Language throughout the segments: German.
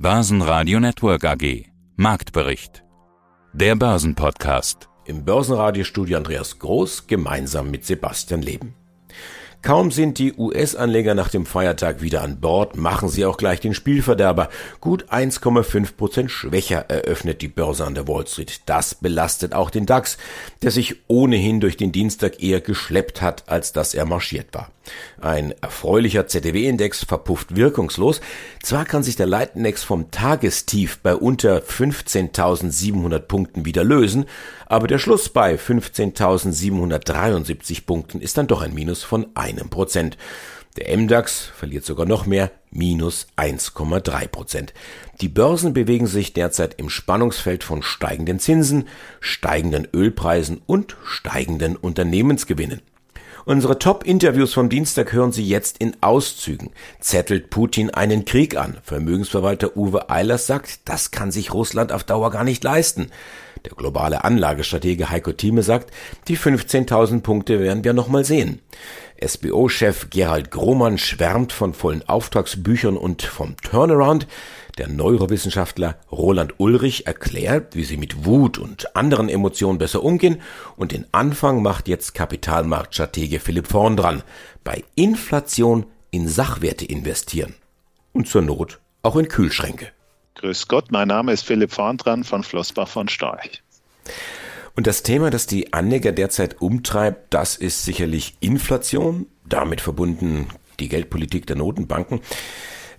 Börsenradio Network AG. Marktbericht. Der Börsenpodcast. Im Börsenradiostudio Andreas Groß gemeinsam mit Sebastian Leben. Kaum sind die US-Anleger nach dem Feiertag wieder an Bord, machen sie auch gleich den Spielverderber. Gut 1,5 Prozent schwächer eröffnet die Börse an der Wall Street. Das belastet auch den DAX, der sich ohnehin durch den Dienstag eher geschleppt hat, als dass er marschiert war. Ein erfreulicher ZDW-Index verpufft wirkungslos. Zwar kann sich der Leitindex vom Tagestief bei unter 15.700 Punkten wieder lösen, aber der Schluss bei 15.773 Punkten ist dann doch ein Minus von einem Prozent. Der MDAX verliert sogar noch mehr, minus 1,3 Prozent. Die Börsen bewegen sich derzeit im Spannungsfeld von steigenden Zinsen, steigenden Ölpreisen und steigenden Unternehmensgewinnen. Unsere Top-Interviews vom Dienstag hören Sie jetzt in Auszügen. Zettelt Putin einen Krieg an? Vermögensverwalter Uwe Eilers sagt, das kann sich Russland auf Dauer gar nicht leisten. Der globale Anlagestratege Heiko Thieme sagt, die 15.000 Punkte werden wir noch mal sehen. SBO-Chef Gerald Grohmann schwärmt von vollen Auftragsbüchern und vom Turnaround. Der Neurowissenschaftler Roland Ulrich erklärt, wie sie mit Wut und anderen Emotionen besser umgehen und den Anfang macht jetzt Kapitalmarktstratege Philipp Vorn dran. Bei Inflation in Sachwerte investieren. Und zur Not auch in Kühlschränke. Grüß Gott, mein Name ist Philipp Vorndran von Flossbach von Storch. Und das Thema, das die Anleger derzeit umtreibt, das ist sicherlich Inflation, damit verbunden die Geldpolitik der Notenbanken.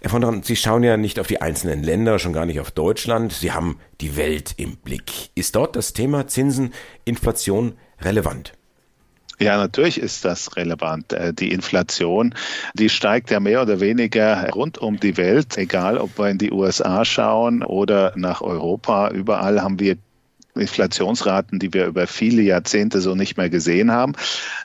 Herr von Dran, Sie schauen ja nicht auf die einzelnen Länder, schon gar nicht auf Deutschland. Sie haben die Welt im Blick. Ist dort das Thema Zinsen, Inflation relevant? Ja, natürlich ist das relevant. Äh, die Inflation, die steigt ja mehr oder weniger rund um die Welt, egal ob wir in die USA schauen oder nach Europa. Überall haben wir Inflationsraten, die wir über viele Jahrzehnte so nicht mehr gesehen haben.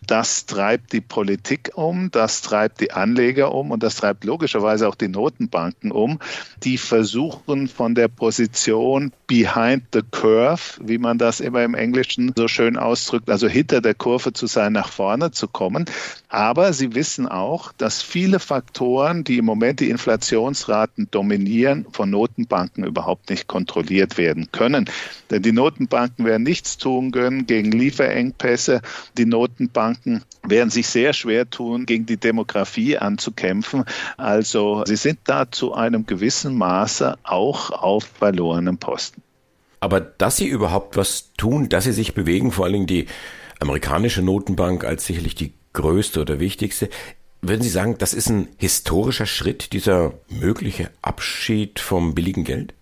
Das treibt die Politik um, das treibt die Anleger um und das treibt logischerweise auch die Notenbanken um. Die versuchen von der Position behind the curve, wie man das immer im Englischen so schön ausdrückt, also hinter der Kurve zu sein, nach vorne zu kommen. Aber sie wissen auch, dass viele Faktoren, die im Moment die Inflationsraten dominieren, von Notenbanken überhaupt nicht kontrolliert werden können. Denn die Notenbanken werden nichts tun können gegen Lieferengpässe. Die Notenbanken werden sich sehr schwer tun, gegen die Demografie anzukämpfen. Also sie sind da zu einem gewissen Maße auch auf verlorenem Posten. Aber dass sie überhaupt was tun, dass sie sich bewegen, vor allen Dingen die amerikanische Notenbank als sicherlich die größte oder wichtigste, würden Sie sagen, das ist ein historischer Schritt, dieser mögliche Abschied vom billigen Geld?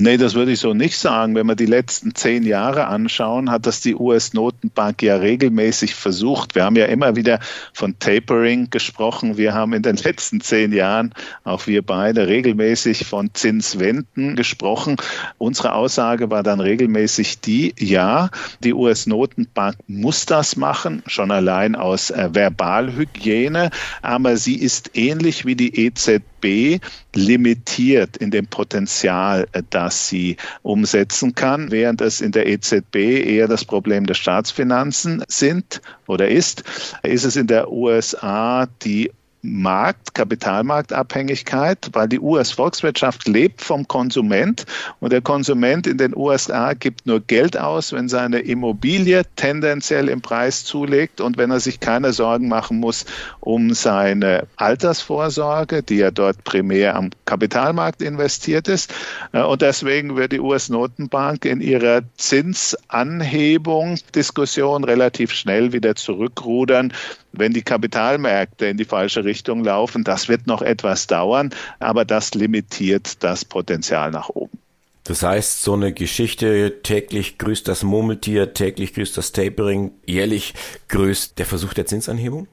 Nee, das würde ich so nicht sagen. Wenn wir die letzten zehn Jahre anschauen, hat das die US-Notenbank ja regelmäßig versucht. Wir haben ja immer wieder von Tapering gesprochen. Wir haben in den letzten zehn Jahren, auch wir beide, regelmäßig von Zinswenden gesprochen. Unsere Aussage war dann regelmäßig die, ja, die US-Notenbank muss das machen, schon allein aus äh, Verbalhygiene, aber sie ist ähnlich wie die EZB limitiert in dem Potenzial, äh, das sie umsetzen kann, während es in der EZB eher das Problem der Staatsfinanzen sind oder ist, ist es in der USA die Markt, Kapitalmarktabhängigkeit, weil die US-Volkswirtschaft lebt vom Konsument und der Konsument in den USA gibt nur Geld aus, wenn seine Immobilie tendenziell im Preis zulegt und wenn er sich keine Sorgen machen muss um seine Altersvorsorge, die ja dort primär am Kapitalmarkt investiert ist. Äh, und deswegen wird die US-Notenbank in ihrer Zinsanhebung Diskussion relativ schnell wieder zurückrudern, wenn die Kapitalmärkte in die falsche Richtung laufen. Das wird noch etwas dauern, aber das limitiert das Potenzial nach oben. Das heißt, so eine Geschichte, täglich grüßt das Murmeltier, täglich grüßt das Tapering, jährlich grüßt der Versuch der Zinsanhebung?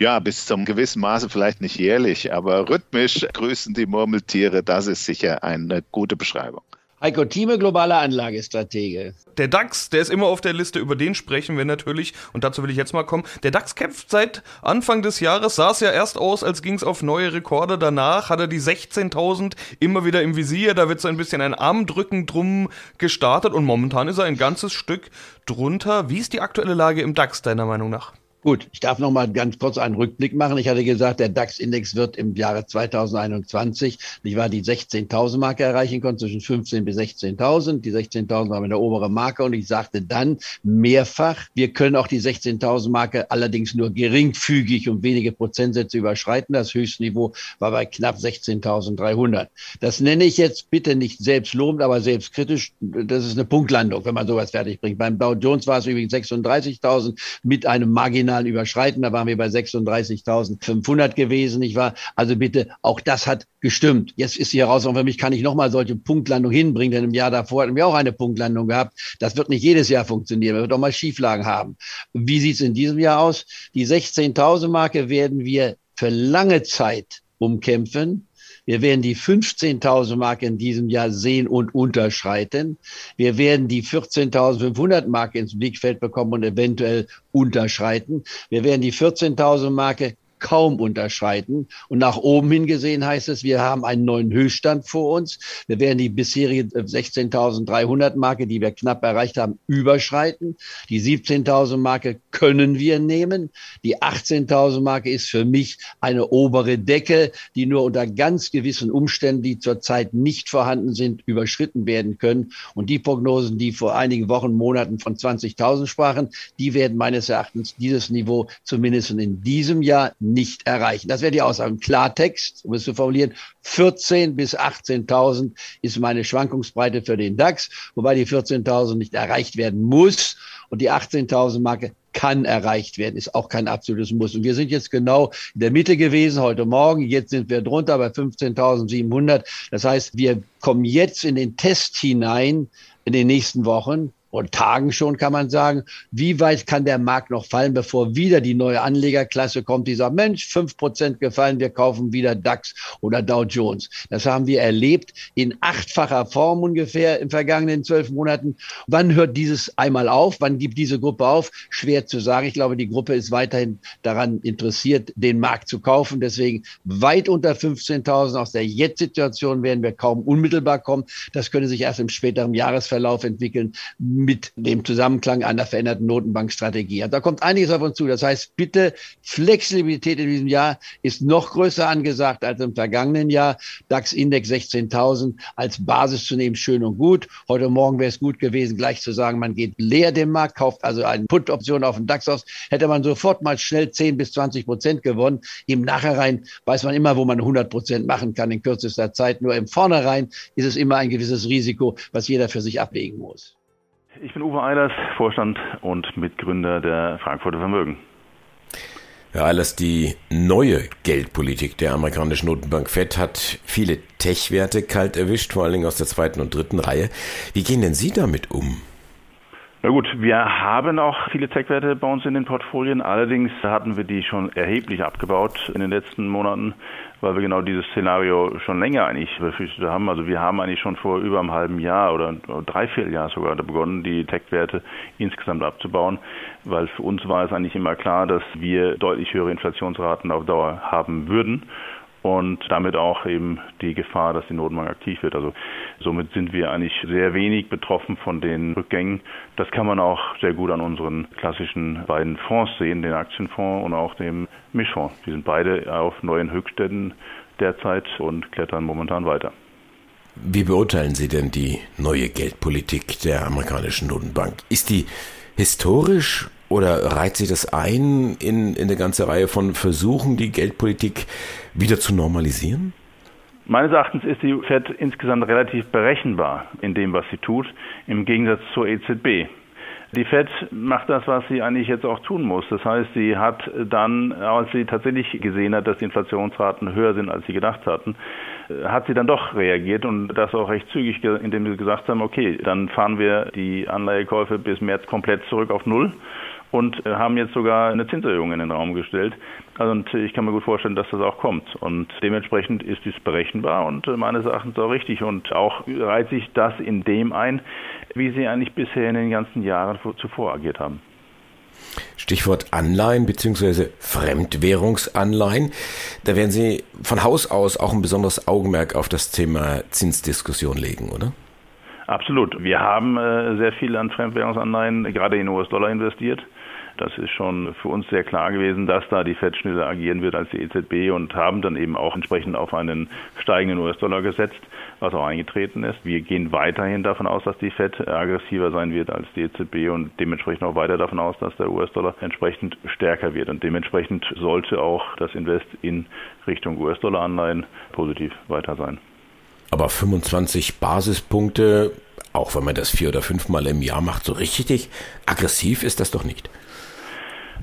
Ja, bis zum gewissen Maße vielleicht nicht jährlich, aber rhythmisch grüßen die Murmeltiere, das ist sicher eine gute Beschreibung. Heiko Thieme, globaler Anlagestratege. Der DAX, der ist immer auf der Liste, über den sprechen wir natürlich. Und dazu will ich jetzt mal kommen. Der DAX kämpft seit Anfang des Jahres, sah es ja erst aus, als ging es auf neue Rekorde. Danach hat er die 16.000 immer wieder im Visier. Da wird so ein bisschen ein Armdrücken drum gestartet. Und momentan ist er ein ganzes Stück drunter. Wie ist die aktuelle Lage im DAX, deiner Meinung nach? Gut, ich darf noch mal ganz kurz einen Rückblick machen. Ich hatte gesagt, der DAX-Index wird im Jahre 2021, ich war die 16.000 Marke erreichen können, zwischen 15 bis 16.000. Die 16.000 waren eine obere Marke und ich sagte dann mehrfach, wir können auch die 16.000 Marke allerdings nur geringfügig um wenige Prozentsätze überschreiten. Das Höchstniveau war bei knapp 16.300. Das nenne ich jetzt bitte nicht selbstlobend, aber selbstkritisch. Das ist eine Punktlandung, wenn man sowas fertig bringt. Beim Dow Jones war es übrigens 36.000 mit einem marginalen marginalen Überschreiten. Da waren wir bei 36.500 gewesen. Ich war also bitte, auch das hat gestimmt. Jetzt ist die Herausforderung für mich, kann ich nochmal solche Punktlandung hinbringen? Denn im Jahr davor hatten wir auch eine Punktlandung gehabt. Das wird nicht jedes Jahr funktionieren. Wir wird auch mal Schieflagen haben. Wie sieht es in diesem Jahr aus? Die 16.000 Marke werden wir für lange Zeit umkämpfen. Wir werden die 15.000 Mark in diesem Jahr sehen und unterschreiten. Wir werden die 14.500 Mark ins Blickfeld bekommen und eventuell unterschreiten. Wir werden die 14.000 Marke kaum unterschreiten. Und nach oben hin gesehen heißt es, wir haben einen neuen Höchststand vor uns. Wir werden die bisherige 16.300 Marke, die wir knapp erreicht haben, überschreiten. Die 17.000 Marke können wir nehmen. Die 18.000 Marke ist für mich eine obere Decke, die nur unter ganz gewissen Umständen, die zurzeit nicht vorhanden sind, überschritten werden können. Und die Prognosen, die vor einigen Wochen, Monaten von 20.000 sprachen, die werden meines Erachtens dieses Niveau zumindest in diesem Jahr nicht erreichen. Das wäre die Aussage. Klartext, um es zu formulieren, 14 bis 18.000 ist meine Schwankungsbreite für den DAX, wobei die 14.000 nicht erreicht werden muss und die 18.000 Marke kann erreicht werden, ist auch kein absolutes Muss. Und wir sind jetzt genau in der Mitte gewesen heute Morgen. Jetzt sind wir drunter bei 15.700. Das heißt, wir kommen jetzt in den Test hinein in den nächsten Wochen und Tagen schon, kann man sagen, wie weit kann der Markt noch fallen, bevor wieder die neue Anlegerklasse kommt, die sagt, Mensch, fünf Prozent gefallen, wir kaufen wieder DAX oder Dow Jones. Das haben wir erlebt in achtfacher Form ungefähr in vergangenen zwölf Monaten. Wann hört dieses einmal auf? Wann gibt diese Gruppe auf? Schwer zu sagen. Ich glaube, die Gruppe ist weiterhin daran interessiert, den Markt zu kaufen. Deswegen weit unter 15.000 aus der Jetzt-Situation werden wir kaum unmittelbar kommen. Das könnte sich erst im späteren Jahresverlauf entwickeln mit dem Zusammenklang einer veränderten Notenbankstrategie. Da kommt einiges auf uns zu. Das heißt, bitte Flexibilität in diesem Jahr ist noch größer angesagt als im vergangenen Jahr. DAX-Index 16.000 als Basis zu nehmen, schön und gut. Heute Morgen wäre es gut gewesen, gleich zu sagen, man geht leer dem Markt, kauft also eine Put-Option auf den DAX aus. Hätte man sofort mal schnell 10 bis 20 Prozent gewonnen. Im Nachhinein weiß man immer, wo man 100 Prozent machen kann in kürzester Zeit. Nur im Vornherein ist es immer ein gewisses Risiko, was jeder für sich abwägen muss. Ich bin Uwe Eilers, Vorstand und Mitgründer der Frankfurter Vermögen. Herr Eilers, die neue Geldpolitik der amerikanischen Notenbank Fed hat viele Tech-Werte kalt erwischt, vor allen Dingen aus der zweiten und dritten Reihe. Wie gehen denn Sie damit um? Na gut, wir haben auch viele Tech-Werte bei uns in den Portfolien. Allerdings hatten wir die schon erheblich abgebaut in den letzten Monaten, weil wir genau dieses Szenario schon länger eigentlich befürchtet haben. Also wir haben eigentlich schon vor über einem halben Jahr oder dreiviertel Jahr sogar begonnen, die Tech-Werte insgesamt abzubauen, weil für uns war es eigentlich immer klar, dass wir deutlich höhere Inflationsraten auf Dauer haben würden und damit auch eben die Gefahr, dass die Notenbank aktiv wird. Also somit sind wir eigentlich sehr wenig betroffen von den Rückgängen. Das kann man auch sehr gut an unseren klassischen beiden Fonds sehen, den Aktienfonds und auch dem Mischfonds. Die sind beide auf neuen Höchstständen derzeit und klettern momentan weiter. Wie beurteilen Sie denn die neue Geldpolitik der amerikanischen Notenbank? Ist die historisch oder reiht sie das ein in, in eine ganze Reihe von Versuchen, die Geldpolitik wieder zu normalisieren? Meines Erachtens ist die Fed insgesamt relativ berechenbar in dem, was sie tut, im Gegensatz zur EZB. Die Fed macht das, was sie eigentlich jetzt auch tun muss. Das heißt, sie hat dann, als sie tatsächlich gesehen hat, dass die Inflationsraten höher sind, als sie gedacht hatten, hat sie dann doch reagiert und das auch recht zügig, indem sie gesagt haben, okay, dann fahren wir die Anleihekäufe bis März komplett zurück auf Null und äh, haben jetzt sogar eine Zinserhöhung in den Raum gestellt. Also und ich kann mir gut vorstellen, dass das auch kommt. Und dementsprechend ist dies berechenbar und äh, meines Erachtens auch richtig. Und auch reiht sich das in dem ein, wie Sie eigentlich bisher in den ganzen Jahren zuvor agiert haben. Stichwort Anleihen bzw. Fremdwährungsanleihen. Da werden Sie von Haus aus auch ein besonderes Augenmerk auf das Thema Zinsdiskussion legen, oder? Absolut. Wir haben äh, sehr viel an Fremdwährungsanleihen, gerade in US-Dollar investiert. Das ist schon für uns sehr klar gewesen, dass da die Fed schneller agieren wird als die EZB und haben dann eben auch entsprechend auf einen steigenden US-Dollar gesetzt, was auch eingetreten ist. Wir gehen weiterhin davon aus, dass die Fed aggressiver sein wird als die EZB und dementsprechend auch weiter davon aus, dass der US-Dollar entsprechend stärker wird. Und dementsprechend sollte auch das Invest in Richtung US-Dollar-Anleihen positiv weiter sein. Aber 25 Basispunkte, auch wenn man das vier oder fünfmal im Jahr macht, so richtig aggressiv ist das doch nicht.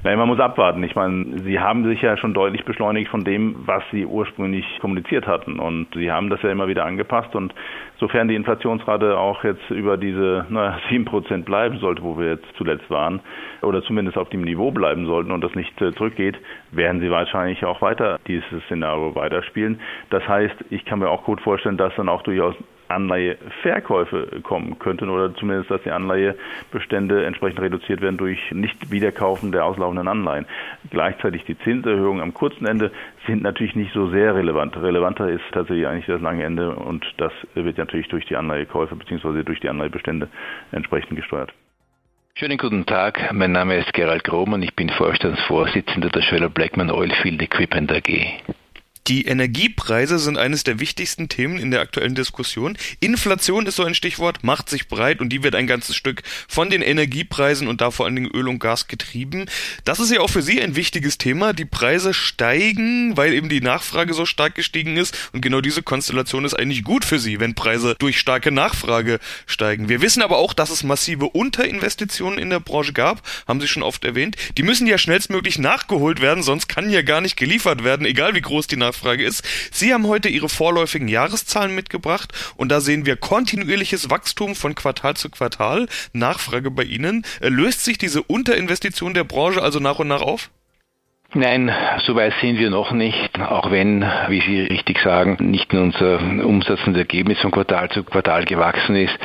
Nein, man muss abwarten. Ich meine, Sie haben sich ja schon deutlich beschleunigt von dem, was Sie ursprünglich kommuniziert hatten. Und Sie haben das ja immer wieder angepasst. Und sofern die Inflationsrate auch jetzt über diese na, 7% bleiben sollte, wo wir jetzt zuletzt waren, oder zumindest auf dem Niveau bleiben sollten und das nicht äh, zurückgeht, werden Sie wahrscheinlich auch weiter dieses Szenario weiterspielen. Das heißt, ich kann mir auch gut vorstellen, dass dann auch durchaus Anleiheverkäufe kommen könnten oder zumindest, dass die Anleihebestände entsprechend reduziert werden durch Nicht-Wiederkaufen der auslaufenden Anleihen. Gleichzeitig die Zinserhöhungen am kurzen Ende sind natürlich nicht so sehr relevant. Relevanter ist tatsächlich eigentlich das lange Ende und das wird natürlich durch die Anleihekäufe bzw. durch die Anleihebestände entsprechend gesteuert. Schönen guten Tag, mein Name ist Gerald Grohmann, ich bin Vorstandsvorsitzender der Schöller Blackman Oilfield Equipment AG. Die Energiepreise sind eines der wichtigsten Themen in der aktuellen Diskussion. Inflation ist so ein Stichwort, macht sich breit und die wird ein ganzes Stück von den Energiepreisen und da vor allen Dingen Öl und Gas getrieben. Das ist ja auch für Sie ein wichtiges Thema. Die Preise steigen, weil eben die Nachfrage so stark gestiegen ist und genau diese Konstellation ist eigentlich gut für Sie, wenn Preise durch starke Nachfrage steigen. Wir wissen aber auch, dass es massive Unterinvestitionen in der Branche gab, haben Sie schon oft erwähnt. Die müssen ja schnellstmöglich nachgeholt werden, sonst kann ja gar nicht geliefert werden, egal wie groß die Nachfrage Nachfrage ist. Sie haben heute Ihre vorläufigen Jahreszahlen mitgebracht und da sehen wir kontinuierliches Wachstum von Quartal zu Quartal. Nachfrage bei Ihnen. Äh, löst sich diese Unterinvestition der Branche also nach und nach auf? Nein, so weit sind wir noch nicht, auch wenn, wie Sie richtig sagen, nicht nur unser Umsatz und Ergebnis von Quartal zu Quartal gewachsen ist.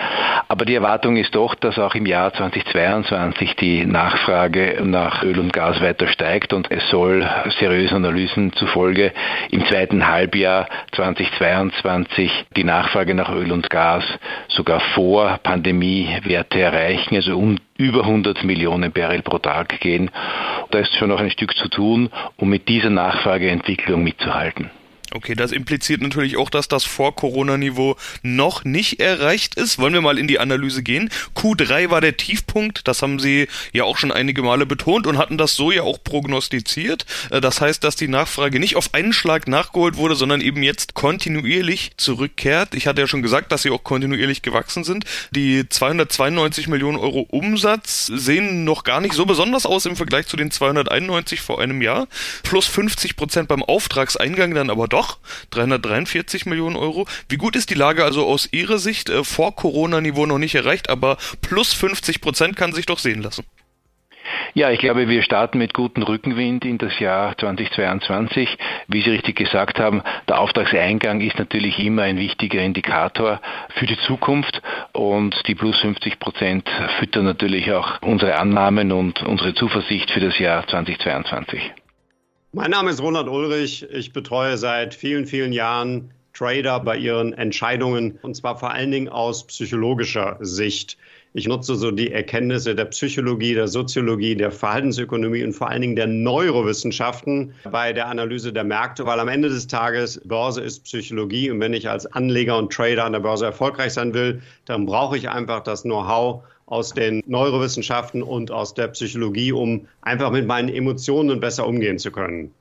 Aber die Erwartung ist doch, dass auch im Jahr 2022 die Nachfrage nach Öl und Gas weiter steigt und es soll seriösen Analysen zufolge im zweiten Halbjahr 2022 die Nachfrage nach Öl und Gas sogar vor Pandemiewerte erreichen, also um über 100 Millionen Barrel pro Tag gehen. Da ist schon noch ein Stück zu tun, um mit dieser Nachfrageentwicklung mitzuhalten. Okay, das impliziert natürlich auch, dass das Vor-Corona-Niveau noch nicht erreicht ist. Wollen wir mal in die Analyse gehen? Q3 war der Tiefpunkt, das haben Sie ja auch schon einige Male betont und hatten das so ja auch prognostiziert. Äh, das heißt, dass die Nachfrage nicht auf einen Schlag nachgeholt wurde, sondern eben jetzt kontinuierlich zurückkehrt. Ich hatte ja schon gesagt, dass sie auch kontinuierlich gewachsen sind. Die 292 Millionen Euro Umsatz sehen noch gar nicht so besonders aus im Vergleich zu den 291 vor einem Jahr. Plus 50 Prozent beim Auftragseingang dann aber doch doch 343 Millionen Euro. Wie gut ist die Lage also aus Ihrer Sicht äh, vor Corona-Niveau noch nicht erreicht, aber plus 50 Prozent kann sich doch sehen lassen? Ja, ich glaube, wir starten mit gutem Rückenwind in das Jahr 2022. Wie Sie richtig gesagt haben, der Auftragseingang ist natürlich immer ein wichtiger Indikator für die Zukunft und die plus 50 Prozent füttern natürlich auch unsere Annahmen und unsere Zuversicht für das Jahr 2022. Mein Name ist Ronald Ulrich. Ich betreue seit vielen, vielen Jahren Trader bei ihren Entscheidungen und zwar vor allen Dingen aus psychologischer Sicht. Ich nutze so die Erkenntnisse der Psychologie, der Soziologie, der Verhaltensökonomie und vor allen Dingen der Neurowissenschaften bei der Analyse der Märkte, weil am Ende des Tages Börse ist Psychologie und wenn ich als Anleger und Trader an der Börse erfolgreich sein will, dann brauche ich einfach das Know-how aus den Neurowissenschaften und aus der Psychologie, um einfach mit meinen Emotionen besser umgehen zu können.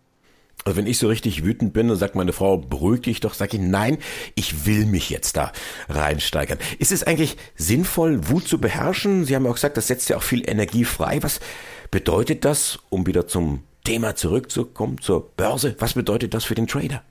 Also wenn ich so richtig wütend bin und sagt meine Frau, beruhig dich doch, sage ich, nein, ich will mich jetzt da reinsteigern. Ist es eigentlich sinnvoll, Wut zu beherrschen? Sie haben auch gesagt, das setzt ja auch viel Energie frei. Was bedeutet das, um wieder zum Thema zurückzukommen, zur Börse? Was bedeutet das für den Trader?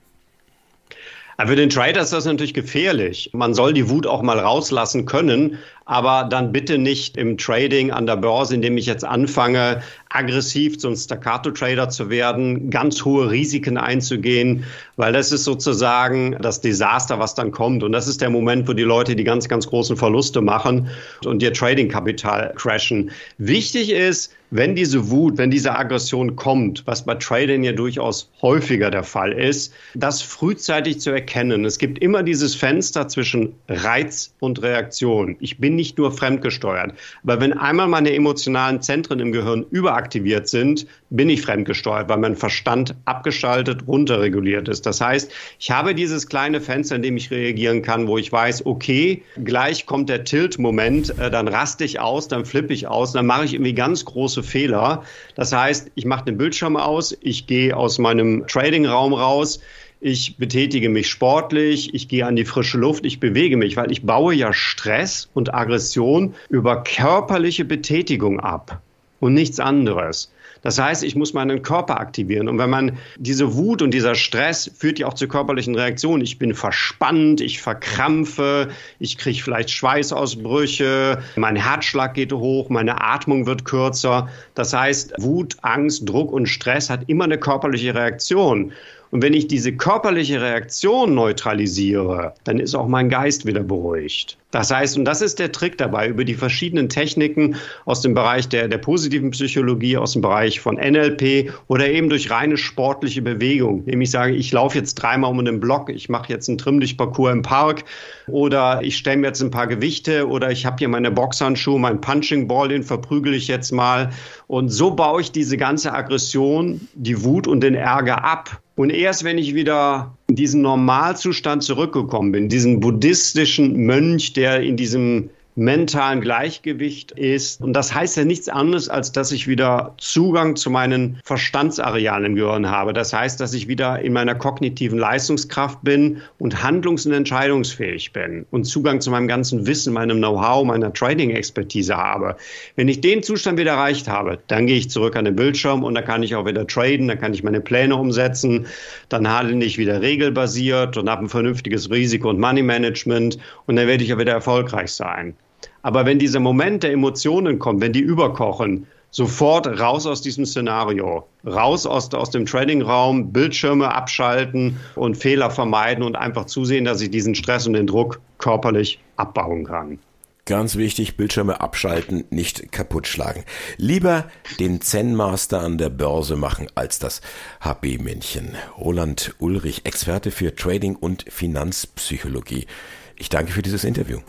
Für den Trader ist das natürlich gefährlich. Man soll die Wut auch mal rauslassen können, aber dann bitte nicht im Trading an der Börse, indem ich jetzt anfange, aggressiv so ein Staccato-Trader zu werden, ganz hohe Risiken einzugehen, weil das ist sozusagen das Desaster, was dann kommt. Und das ist der Moment, wo die Leute die ganz, ganz großen Verluste machen und ihr Trading-Kapital crashen. Wichtig ist, wenn diese Wut, wenn diese Aggression kommt, was bei Trading ja durchaus häufiger der Fall ist, das frühzeitig zu erkennen. Es gibt immer dieses Fenster zwischen Reiz und Reaktion. Ich bin nicht nur fremdgesteuert, aber wenn einmal meine emotionalen Zentren im Gehirn überaktiviert sind, bin ich fremdgesteuert, weil mein Verstand abgeschaltet, runterreguliert ist. Das heißt, ich habe dieses kleine Fenster, in dem ich reagieren kann, wo ich weiß, okay, gleich kommt der Tilt-Moment, äh, dann raste ich aus, dann flippe ich aus, dann mache ich irgendwie ganz große Fehler. Das heißt, ich mache den Bildschirm aus, ich gehe aus meinem Trading-Raum raus, ich betätige mich sportlich, ich gehe an die frische Luft, ich bewege mich, weil ich baue ja Stress und Aggression über körperliche Betätigung ab und nichts anderes. Das heißt, ich muss meinen Körper aktivieren. Und wenn man diese Wut und dieser Stress führt ja auch zu körperlichen Reaktionen. Ich bin verspannt, ich verkrampfe, ich kriege vielleicht Schweißausbrüche, mein Herzschlag geht hoch, meine Atmung wird kürzer. Das heißt, Wut, Angst, Druck und Stress hat immer eine körperliche Reaktion. Und wenn ich diese körperliche Reaktion neutralisiere, dann ist auch mein Geist wieder beruhigt. Das heißt, und das ist der Trick dabei, über die verschiedenen Techniken aus dem Bereich der, der positiven Psychologie, aus dem Bereich von NLP oder eben durch reine sportliche Bewegung. Nämlich sage, ich laufe jetzt dreimal um den Block, ich mache jetzt einen Trimmlichtparcours im Park oder ich stelle mir jetzt ein paar Gewichte oder ich habe hier meine Boxhandschuhe, mein Punching Ball, den verprügel ich jetzt mal. Und so baue ich diese ganze Aggression, die Wut und den Ärger ab. Und erst wenn ich wieder in diesen Normalzustand zurückgekommen bin, diesen buddhistischen Mönch, der in diesem mentalen Gleichgewicht ist. Und das heißt ja nichts anderes, als dass ich wieder Zugang zu meinen Verstandsarealen im Gehirn habe. Das heißt, dass ich wieder in meiner kognitiven Leistungskraft bin und handlungs- und entscheidungsfähig bin und Zugang zu meinem ganzen Wissen, meinem Know-how, meiner Trading-Expertise habe. Wenn ich den Zustand wieder erreicht habe, dann gehe ich zurück an den Bildschirm und da kann ich auch wieder traden, dann kann ich meine Pläne umsetzen, dann handle ich wieder regelbasiert und habe ein vernünftiges Risiko- und Money-Management und dann werde ich ja wieder erfolgreich sein. Aber wenn dieser Moment der Emotionen kommt, wenn die überkochen, sofort raus aus diesem Szenario, raus aus, aus dem Trading-Raum, Bildschirme abschalten und Fehler vermeiden und einfach zusehen, dass ich diesen Stress und den Druck körperlich abbauen kann. Ganz wichtig, Bildschirme abschalten, nicht kaputt schlagen. Lieber den Zen-Master an der Börse machen als das HB-Männchen. Roland Ulrich, Experte für Trading und Finanzpsychologie. Ich danke für dieses Interview.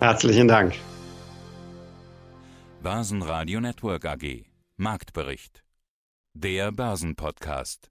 Herzlichen Dank. Börsenradio Network AG. Marktbericht. Der Börsenpodcast.